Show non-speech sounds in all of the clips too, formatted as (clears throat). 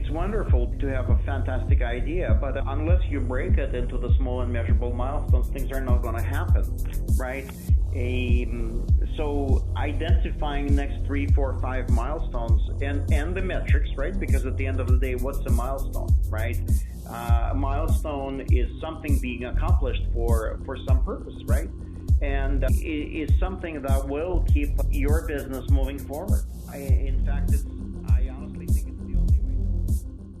it's wonderful to have a fantastic idea, but unless you break it into the small and measurable milestones, things are not going to happen, right? Um, so identifying next three, four, five milestones and, and the metrics, right? Because at the end of the day, what's a milestone, right? Uh, a milestone is something being accomplished for, for some purpose, right? And is something that will keep your business moving forward. I, in fact, it's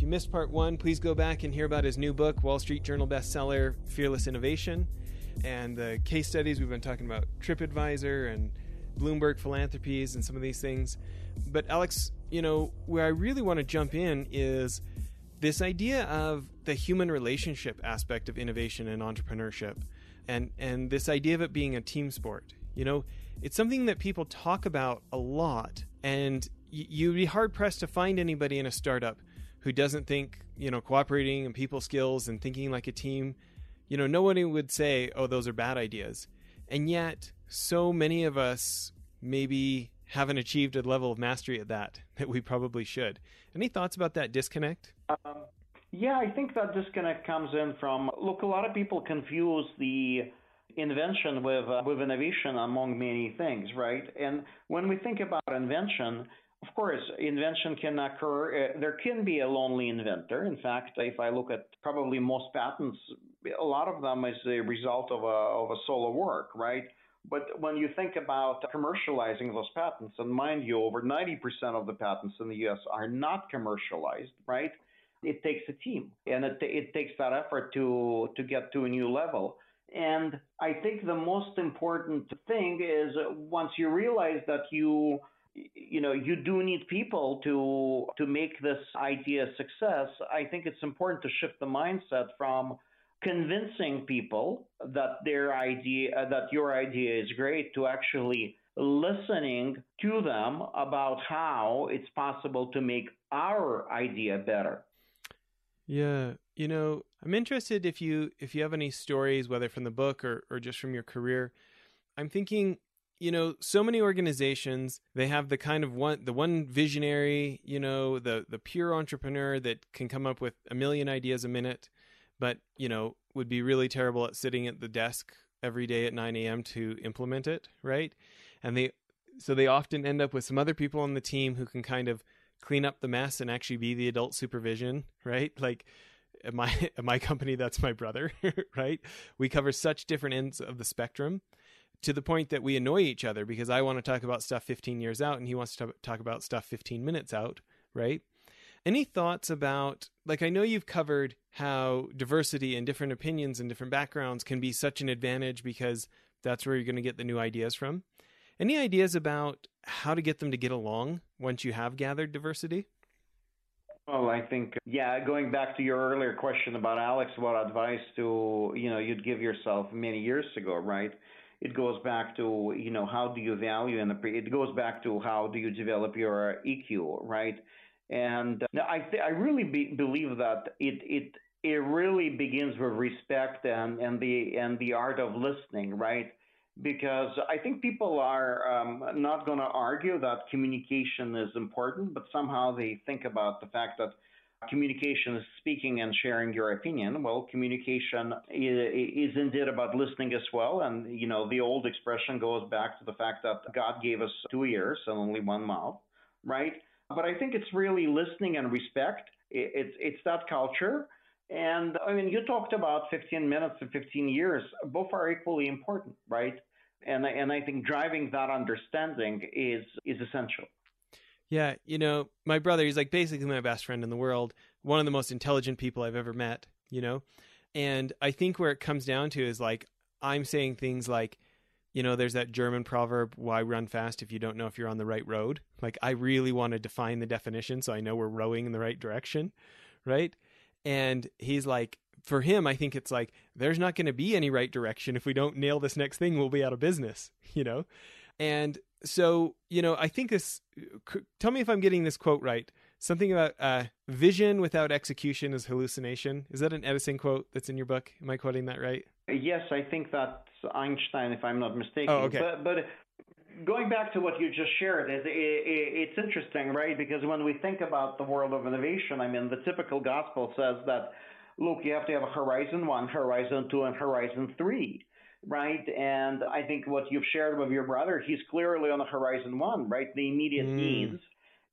if you missed part one, please go back and hear about his new book, Wall Street Journal bestseller, Fearless Innovation, and the case studies we've been talking about TripAdvisor and Bloomberg Philanthropies and some of these things. But, Alex, you know, where I really want to jump in is this idea of the human relationship aspect of innovation and entrepreneurship and and this idea of it being a team sport you know it's something that people talk about a lot and you'd be hard pressed to find anybody in a startup who doesn't think you know cooperating and people skills and thinking like a team you know nobody would say oh those are bad ideas. And yet so many of us maybe haven't achieved a level of mastery at that (laughs) that we probably should. Any thoughts about that disconnect? Um, yeah i think that disconnect comes in from look a lot of people confuse the invention with uh, with innovation among many things right? And when we think about invention of course, invention can occur. Uh, there can be a lonely inventor. In fact, if I look at probably most patents, a lot of them is a result of a, of a solo work, right? But when you think about commercializing those patents, and mind you, over 90% of the patents in the US are not commercialized, right? It takes a team and it, it takes that effort to, to get to a new level. And I think the most important thing is once you realize that you you know you do need people to to make this idea a success. I think it's important to shift the mindset from convincing people that their idea that your idea is great to actually listening to them about how it's possible to make our idea better. Yeah you know i'm interested if you if you have any stories whether from the book or or just from your career. I'm thinking you know so many organizations they have the kind of one the one visionary you know the the pure entrepreneur that can come up with a million ideas a minute but you know would be really terrible at sitting at the desk every day at 9 a.m to implement it right? And they so they often end up with some other people on the team who can kind of clean up the mess and actually be the adult supervision right? Like at my (laughs) at my company that's my brother (laughs) right? We cover such different ends of the spectrum to the point that we annoy each other because I want to talk about stuff 15 years out and he wants to talk about stuff 15 minutes out, right? Any thoughts about, like, I know you've covered how diversity and different opinions and different backgrounds can be such an advantage because that's where you're going to get the new ideas from. Any ideas about how to get them to get along once you have gathered diversity? Well, I think, yeah, going back to your earlier question about Alex, what advice to, you know, you'd give yourself many years ago, right? It goes back to you know how do you value and it goes back to how do you develop your EQ, right? And uh, I th- I really be- believe that it it it really begins with respect and and the and the art of listening, right? Because I think people are um, not going to argue that communication is important, but somehow they think about the fact that communication is speaking and sharing your opinion. Well, communication is, is, indeed about listening as well. And, you know, the old expression goes back to the fact that God gave us two ears and only one mouth, right? But I think it's really listening and respect. It's, it's that culture. And I mean, you talked about 15 minutes and 15 years. Both are equally important, right? And, and I think driving that understanding is, is essential. Yeah, you know, my brother, he's like basically my best friend in the world, one of the most intelligent people I've ever met, you know? And I think where it comes down to is like, I'm saying things like, you know, there's that German proverb, why run fast if you don't know if you're on the right road? Like, I really want to define the definition so I know we're rowing in the right direction, right? And he's like, for him, I think it's like there's not going to be any right direction if we don't nail this next thing. We'll be out of business, (laughs) you know. And so, you know, I think this. Tell me if I'm getting this quote right. Something about uh, vision without execution is hallucination. Is that an Edison quote that's in your book? Am I quoting that right? Yes, I think that's Einstein, if I'm not mistaken. Oh, okay. But, but going back to what you just shared, it, it, it's interesting, right? Because when we think about the world of innovation, I mean, the typical gospel says that look, you have to have a horizon one, horizon two, and horizon three, right? And I think what you've shared with your brother, he's clearly on the horizon one, right? The immediate mm. needs.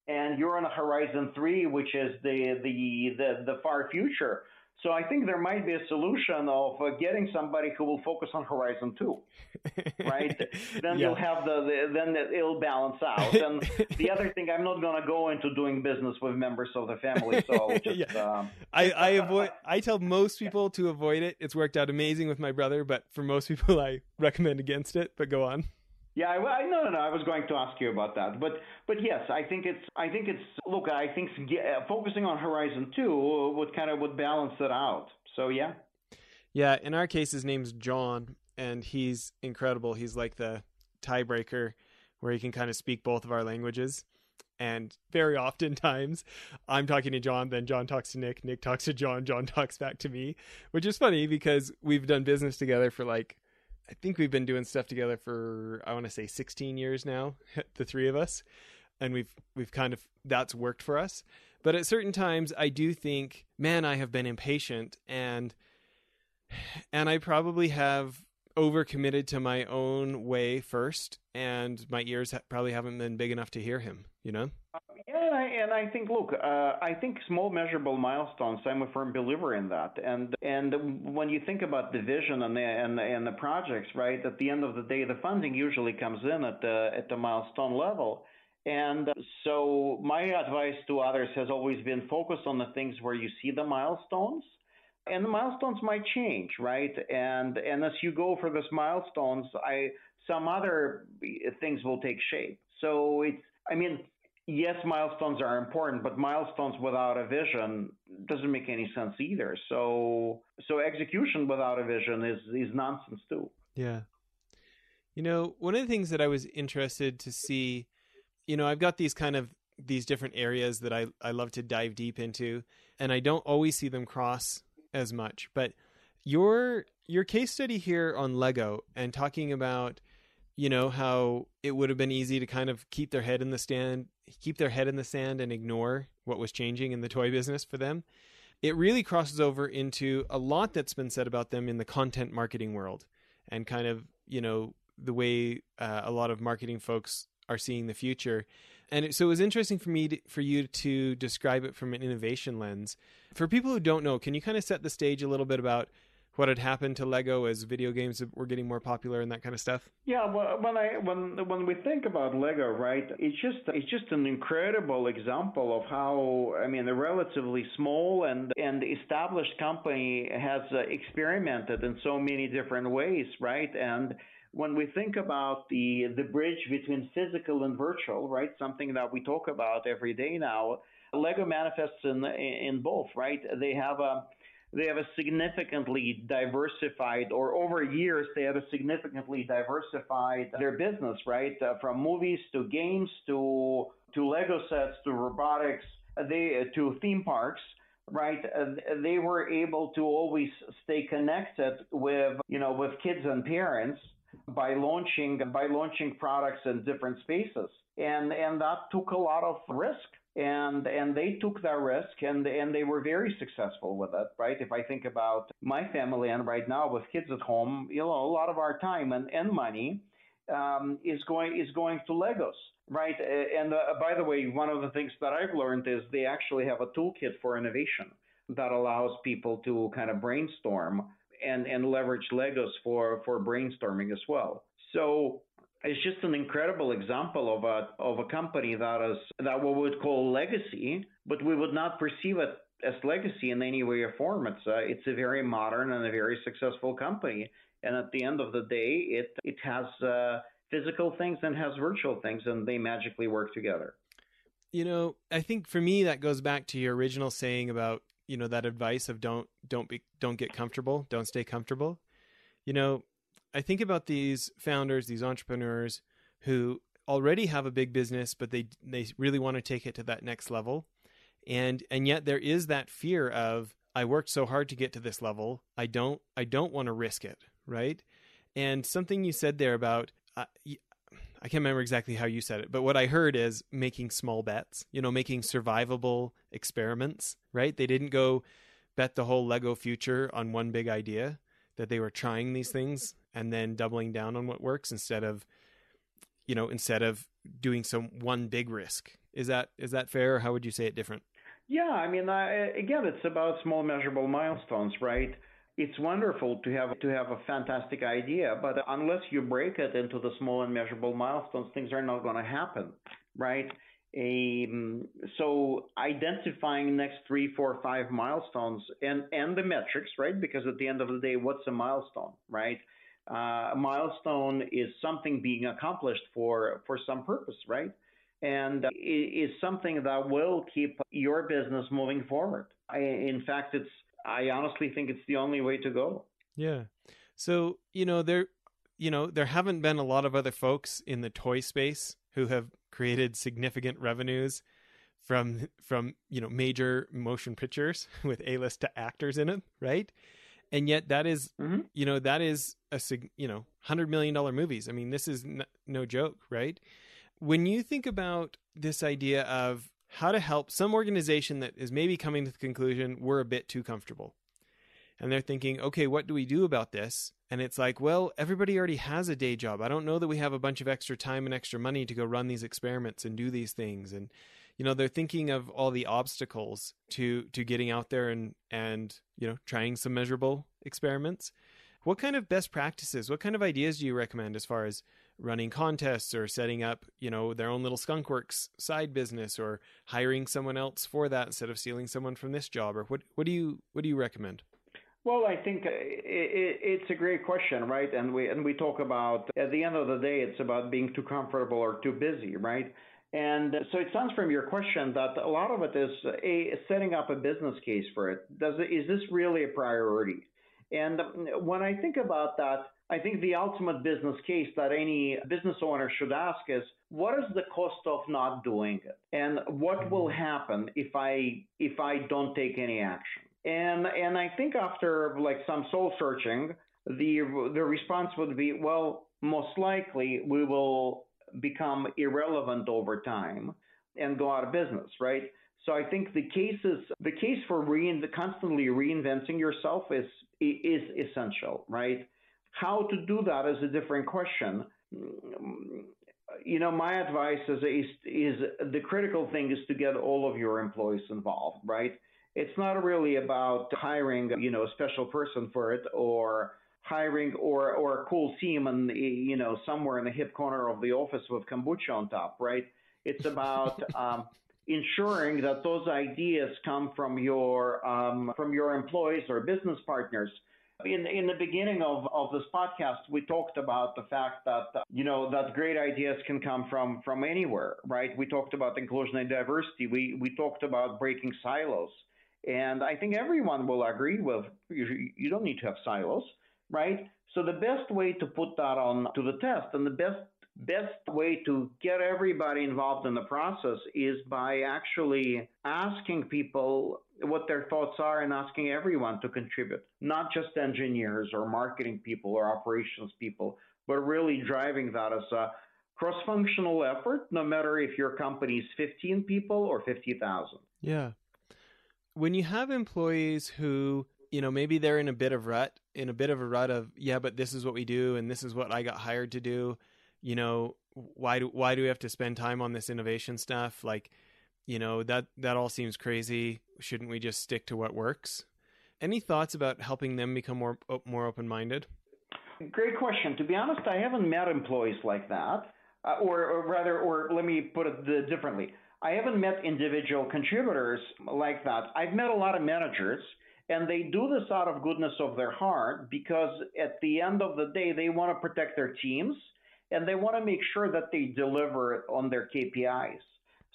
And you're on a horizon three, which is the, the, the, the far future. So I think there might be a solution of uh, getting somebody who will focus on Horizon Two, (laughs) right? then yeah. you'll have the, the, then it'll balance out. And the (laughs) other thing, I'm not going to go into doing business with members of the family. So (laughs) just, yeah. um, I, I avoid. I tell most people to avoid it. It's worked out amazing with my brother, but for most people, I recommend against it. But go on. Yeah, I, I, no, no, no. I was going to ask you about that, but but yes, I think it's I think it's look. I think focusing on Horizon Two would kind of would balance it out. So yeah. Yeah, in our case, his name's John, and he's incredible. He's like the tiebreaker, where he can kind of speak both of our languages. And very oftentimes, I'm talking to John, then John talks to Nick, Nick talks to John, John talks back to me, which is funny because we've done business together for like I think we've been doing stuff together for I want to say 16 years now, (laughs) the three of us, and we've we've kind of that's worked for us. But at certain times, I do think, man, I have been impatient and and I probably have overcommitted to my own way first, and my ears probably haven't been big enough to hear him. You know. Yeah, and I, think, look, uh, I think small measurable milestones. I'm a firm believer in that. And and when you think about the vision and the and, and the projects, right? At the end of the day, the funding usually comes in at the at the milestone level. And so my advice to others has always been focus on the things where you see the milestones. And the milestones might change, right? And and as you go for those milestones, I some other things will take shape. So it's I mean, yes, milestones are important, but milestones without a vision doesn't make any sense either. So so execution without a vision is is nonsense too. Yeah. You know, one of the things that I was interested to see, you know, I've got these kind of these different areas that I I love to dive deep into, and I don't always see them cross as much. But your your case study here on Lego and talking about you know how it would have been easy to kind of keep their head in the stand keep their head in the sand and ignore what was changing in the toy business for them. It really crosses over into a lot that's been said about them in the content marketing world and kind of you know the way uh, a lot of marketing folks are seeing the future. And it, so it was interesting for me to, for you to describe it from an innovation lens. For people who don't know can you kind of set the stage a little bit about what had happened to Lego as video games were getting more popular and that kind of stuff? Yeah, well, when I when when we think about Lego, right, it's just it's just an incredible example of how I mean a relatively small and and established company has uh, experimented in so many different ways, right, and when we think about the the bridge between physical and virtual, right, something that we talk about every day now, Lego manifests in in both, right? They have a they have a significantly diversified, or over years, they have a significantly diversified their business, right? Uh, from movies to games to to Lego sets to robotics, uh, they uh, to theme parks right uh, they were able to always stay connected with you know with kids and parents by launching by launching products in different spaces and and that took a lot of risk and and they took that risk and and they were very successful with it right? If i think about my family and right now with kids at home you know a lot of our time and, and money um, is going is going to legos right? And uh, by the way one of the things that i've learned is they actually have a toolkit for innovation that allows people to kind of brainstorm and and leverage legos for for brainstorming as well. So it's just an incredible example of a of a company that is that what we would call legacy, but we would not perceive it as legacy in any way or form. It's a, it's a very modern and a very successful company, and at the end of the day, it it has uh, physical things and has virtual things, and they magically work together. You know, I think for me that goes back to your original saying about you know that advice of don't don't be don't get comfortable, don't stay comfortable. You know, I think about these founders, these entrepreneurs who already have a big business, but they they really want to take it to that next level, and and yet there is that fear of I worked so hard to get to this level, I don't I don't want to risk it, right? And something you said there about uh, I can't remember exactly how you said it, but what I heard is making small bets, you know, making survivable experiments, right? They didn't go bet the whole Lego future on one big idea, that they were trying these things and then doubling down on what works instead of you know, instead of doing some one big risk. Is that is that fair or how would you say it different? Yeah, I mean, uh, again, it's about small measurable milestones, right? it's wonderful to have to have a fantastic idea, but unless you break it into the small and measurable milestones, things are not going to happen, right? Um, so identifying next three, four, five milestones and and the metrics, right? Because at the end of the day, what's a milestone, right? Uh, a milestone is something being accomplished for for some purpose, right? And is something that will keep your business moving forward. I, in fact, it's I honestly think it's the only way to go. Yeah. So, you know, there you know, there haven't been a lot of other folks in the toy space who have created significant revenues from from, you know, major motion pictures (laughs) with A-list to actors in it, right? And yet that is, mm-hmm. you know, that is a you know, 100 million dollar movies. I mean, this is n- no joke, right? When you think about this idea of how to help some organization that is maybe coming to the conclusion we're a bit too comfortable. And they're thinking, okay, what do we do about this? And it's like, well, everybody already has a day job. I don't know that we have a bunch of extra time and extra money to go run these experiments and do these things. And you know, they're thinking of all the obstacles to to getting out there and and you know, trying some measurable experiments. What kind of best practices, what kind of ideas do you recommend as far as running contests or setting up, you know, their own little skunkworks side business or hiring someone else for that instead of stealing someone from this job or what what do you what do you recommend? Well, I think uh, it's a great question, right? And we and we talk about at the end of the day, it's about being too comfortable or too busy, right? And so it sounds from your question that a lot of it is a setting up a business case for it. Does it, is this really a priority? And when I think about that, I think the ultimate business case that any business owner should ask is what is the cost of not doing it? And what will mm-hmm. happen if I if I don't take any action? And and I think after like some soul searching, the the response would be, well, most likely we will become irrelevant over time and go out of business, right? So I think the case is the case for rein, constantly reinventing yourself is is essential, right? How to do that is a different question. You know, my advice is, is, is the critical thing is to get all of your employees involved, right? It's not really about hiring, you know, a special person for it or hiring or or a cool team and you know somewhere in the hip corner of the office with kombucha on top, right? It's about (laughs) um, ensuring that those ideas come from your um, from your employees or business partners in, in the beginning of, of this podcast, we talked about the fact that, you know, that great ideas can come from, from anywhere, right? We talked about inclusion and diversity. We, we talked about breaking silos. And I think everyone will agree with you, you don't need to have silos, right? So the best way to put that on to the test and the best best way to get everybody involved in the process is by actually asking people what their thoughts are and asking everyone to contribute, not just engineers or marketing people or operations people, but really driving that as a cross functional effort, no matter if your company is 15 people or 50,000. Yeah. When you have employees who, you know, maybe they're in a bit of rut, in a bit of a rut of, yeah, but this is what we do and this is what I got hired to do you know, why do why do we have to spend time on this innovation stuff? Like, you know, that that all seems crazy. Shouldn't we just stick to what works? Any thoughts about helping them become more more open minded? Great question. To be honest, I haven't met employees like that, uh, or, or rather, or let me put it differently. I haven't met individual contributors like that. I've met a lot of managers, and they do this out of goodness of their heart because at the end of the day, they want to protect their teams and they want to make sure that they deliver on their KPIs.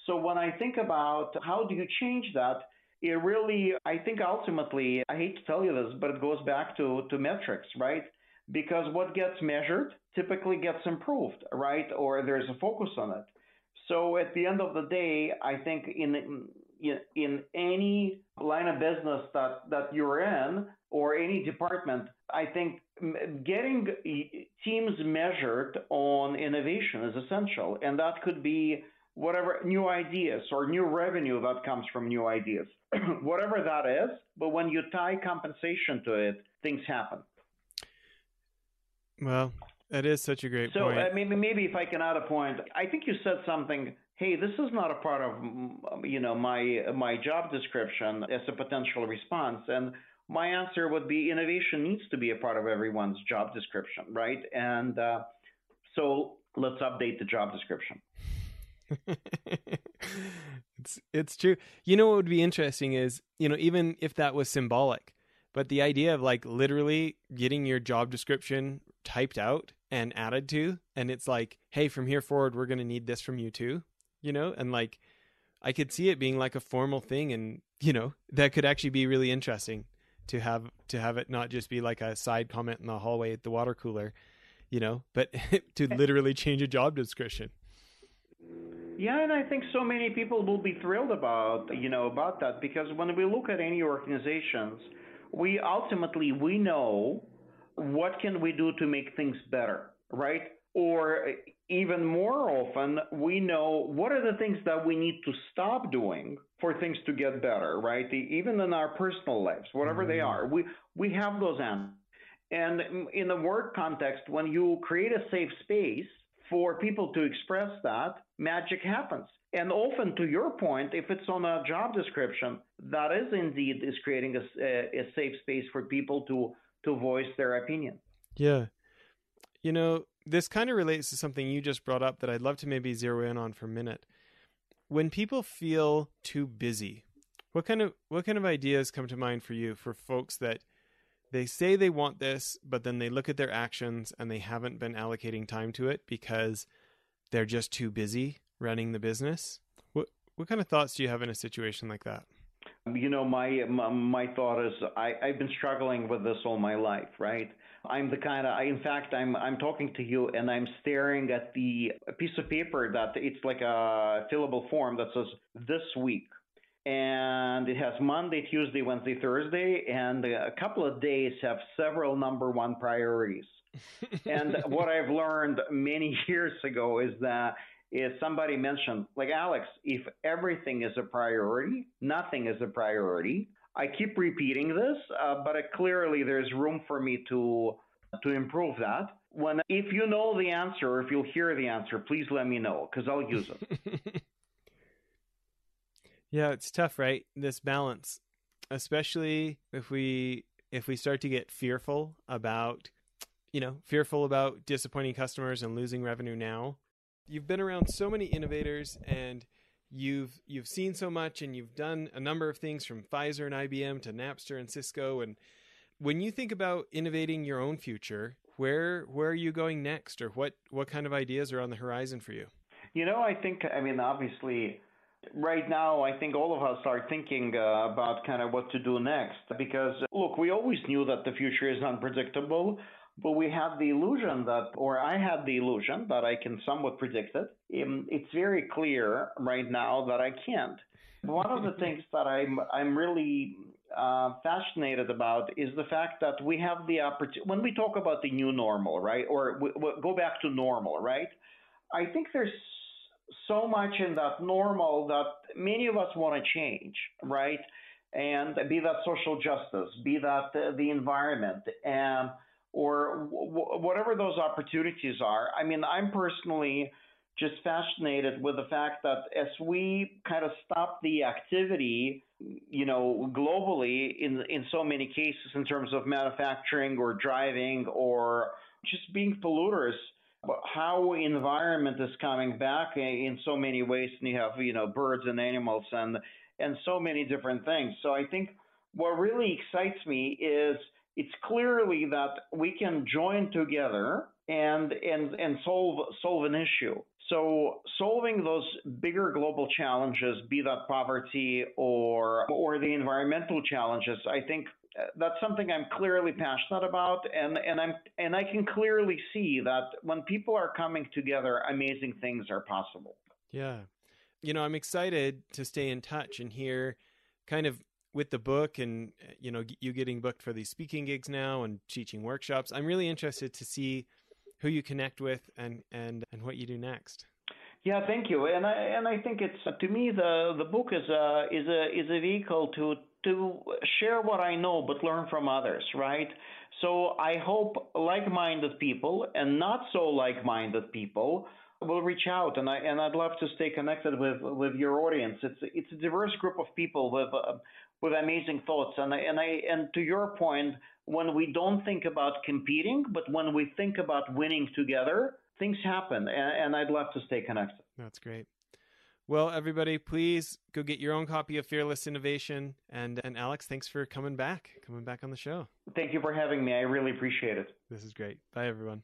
So when I think about how do you change that, it really, I think ultimately, I hate to tell you this, but it goes back to, to metrics, right? Because what gets measured typically gets improved, right? Or there's a focus on it. So at the end of the day, I think in in any line of business that, that you're in or any department, I think getting teams measured on innovation is essential. And that could be whatever new ideas or new revenue that comes from new ideas, (clears throat) whatever that is. But when you tie compensation to it, things happen. Well, that is such a great so, point. So uh, maybe maybe if I can add a point, I think you said something. Hey, this is not a part of you know my my job description as a potential response, and my answer would be innovation needs to be a part of everyone's job description, right? And uh, so let's update the job description. (laughs) it's it's true. You know what would be interesting is, you know, even if that was symbolic, but the idea of like literally getting your job description typed out and added to and it's like, "Hey, from here forward we're going to need this from you too." You know? And like I could see it being like a formal thing and, you know, that could actually be really interesting to have to have it not just be like a side comment in the hallway at the water cooler, you know, but (laughs) to eh. literally change a job description. Yeah, and I think so many people will be thrilled about you know about that because when we look at any organizations, we ultimately we know what can we do to make things better, right? Or eh, even more often, we know what are the things that we need to stop doing for things to get better, right? Even in our personal lives, whatever mm-hmm. they are, we we have those answers. And in the work context, when you create a safe space for people to express that, magic happens. And often, to your point, if it's on a job description, that is indeed is creating a, a safe space for people to to voice their opinion. Yeah, you know, this kind of relates to something you just brought up that I'd love to maybe zero in on for a minute. When people feel too busy, what kind of what kind of ideas come to mind for you for folks that they say they want this, but then they look at their actions and they haven't been allocating time to it because they're just too busy running the business. What what kind of thoughts do you have in a situation like that? You know, my my, my thought is I, I've been struggling with this all my life, right? I'm the kind of, I, in fact, I'm I'm talking to you and I'm staring at the piece of paper that it's like a fillable form that says this week, and it has Monday, Tuesday, Wednesday, Thursday, and a couple of days have several number one priorities. (laughs) and what I've learned many (laughs) years ago is that is somebody mentioned, like Alex, if everything is a priority, nothing is a priority. I keep repeating this, uh, but clearly there's room for me to to improve that. When if you know the answer, or if you'll hear the answer, please let me know because I'll use it. (laughs) Yeah, it's tough, right? This balance, especially if we if we start to get fearful about you know, fearful about disappointing customers and losing revenue now. You've been around so many innovators and you've you've seen so much and you've done a number of things from Pfizer and IBM to Napster and Cisco and when you think about innovating your own future, where where are you going next or what what kind of ideas are on the horizon for you? You know, I think I mean obviously right now, I think all of us are thinking uh, about kind of what to do next because, look, we always knew that the future is unpredictable, but we have the illusion that, or I had the illusion that I can somewhat predict it. Um, it's very clear right now that I can't. One of the (laughs) things that I'm I'm really uh, fascinated about is the fact that we have the opportunity when we talk about the new normal, right, or we, we go back to normal, right. I think there's so much in that normal that many of us want to change, right? And be that social justice, be that uh, the environment, and or w- whatever those opportunities are. I mean, I'm personally just fascinated with the fact that as we kind of stop the activity, you know, globally in in so many cases in terms of manufacturing or driving or just being polluters, how environment is coming back in so many ways and you have you know birds and animals and and so many different things so i think what really excites me is it's clearly that we can join together and and and solve solve an issue. So solving those bigger global challenges, be that poverty or or the environmental challenges, I think uh, that's something I'm clearly passionate about, and and I'm and I can clearly see that when people are coming together, amazing things are possible. Yeah, you know, I'm excited to stay in touch and hear kind of with the book and you know you getting booked for these speaking gigs now and teaching workshops. I'm really interested to see who you connect with and and and what you do next. Yeah, thank you. And I and I think it's to me the the book is a is a is a vehicle to to share what I know but learn from others, right? So I hope like-minded people and not so like-minded people will reach out and I and I'd love to stay connected with with your audience. It's it's a diverse group of people with uh, with amazing thoughts and I, and I and to your point when we don't think about competing but when we think about winning together things happen and, and I'd love to stay connected. That's great. Well, everybody, please go get your own copy of Fearless Innovation. And and Alex, thanks for coming back, coming back on the show. Thank you for having me. I really appreciate it. This is great. Bye, everyone.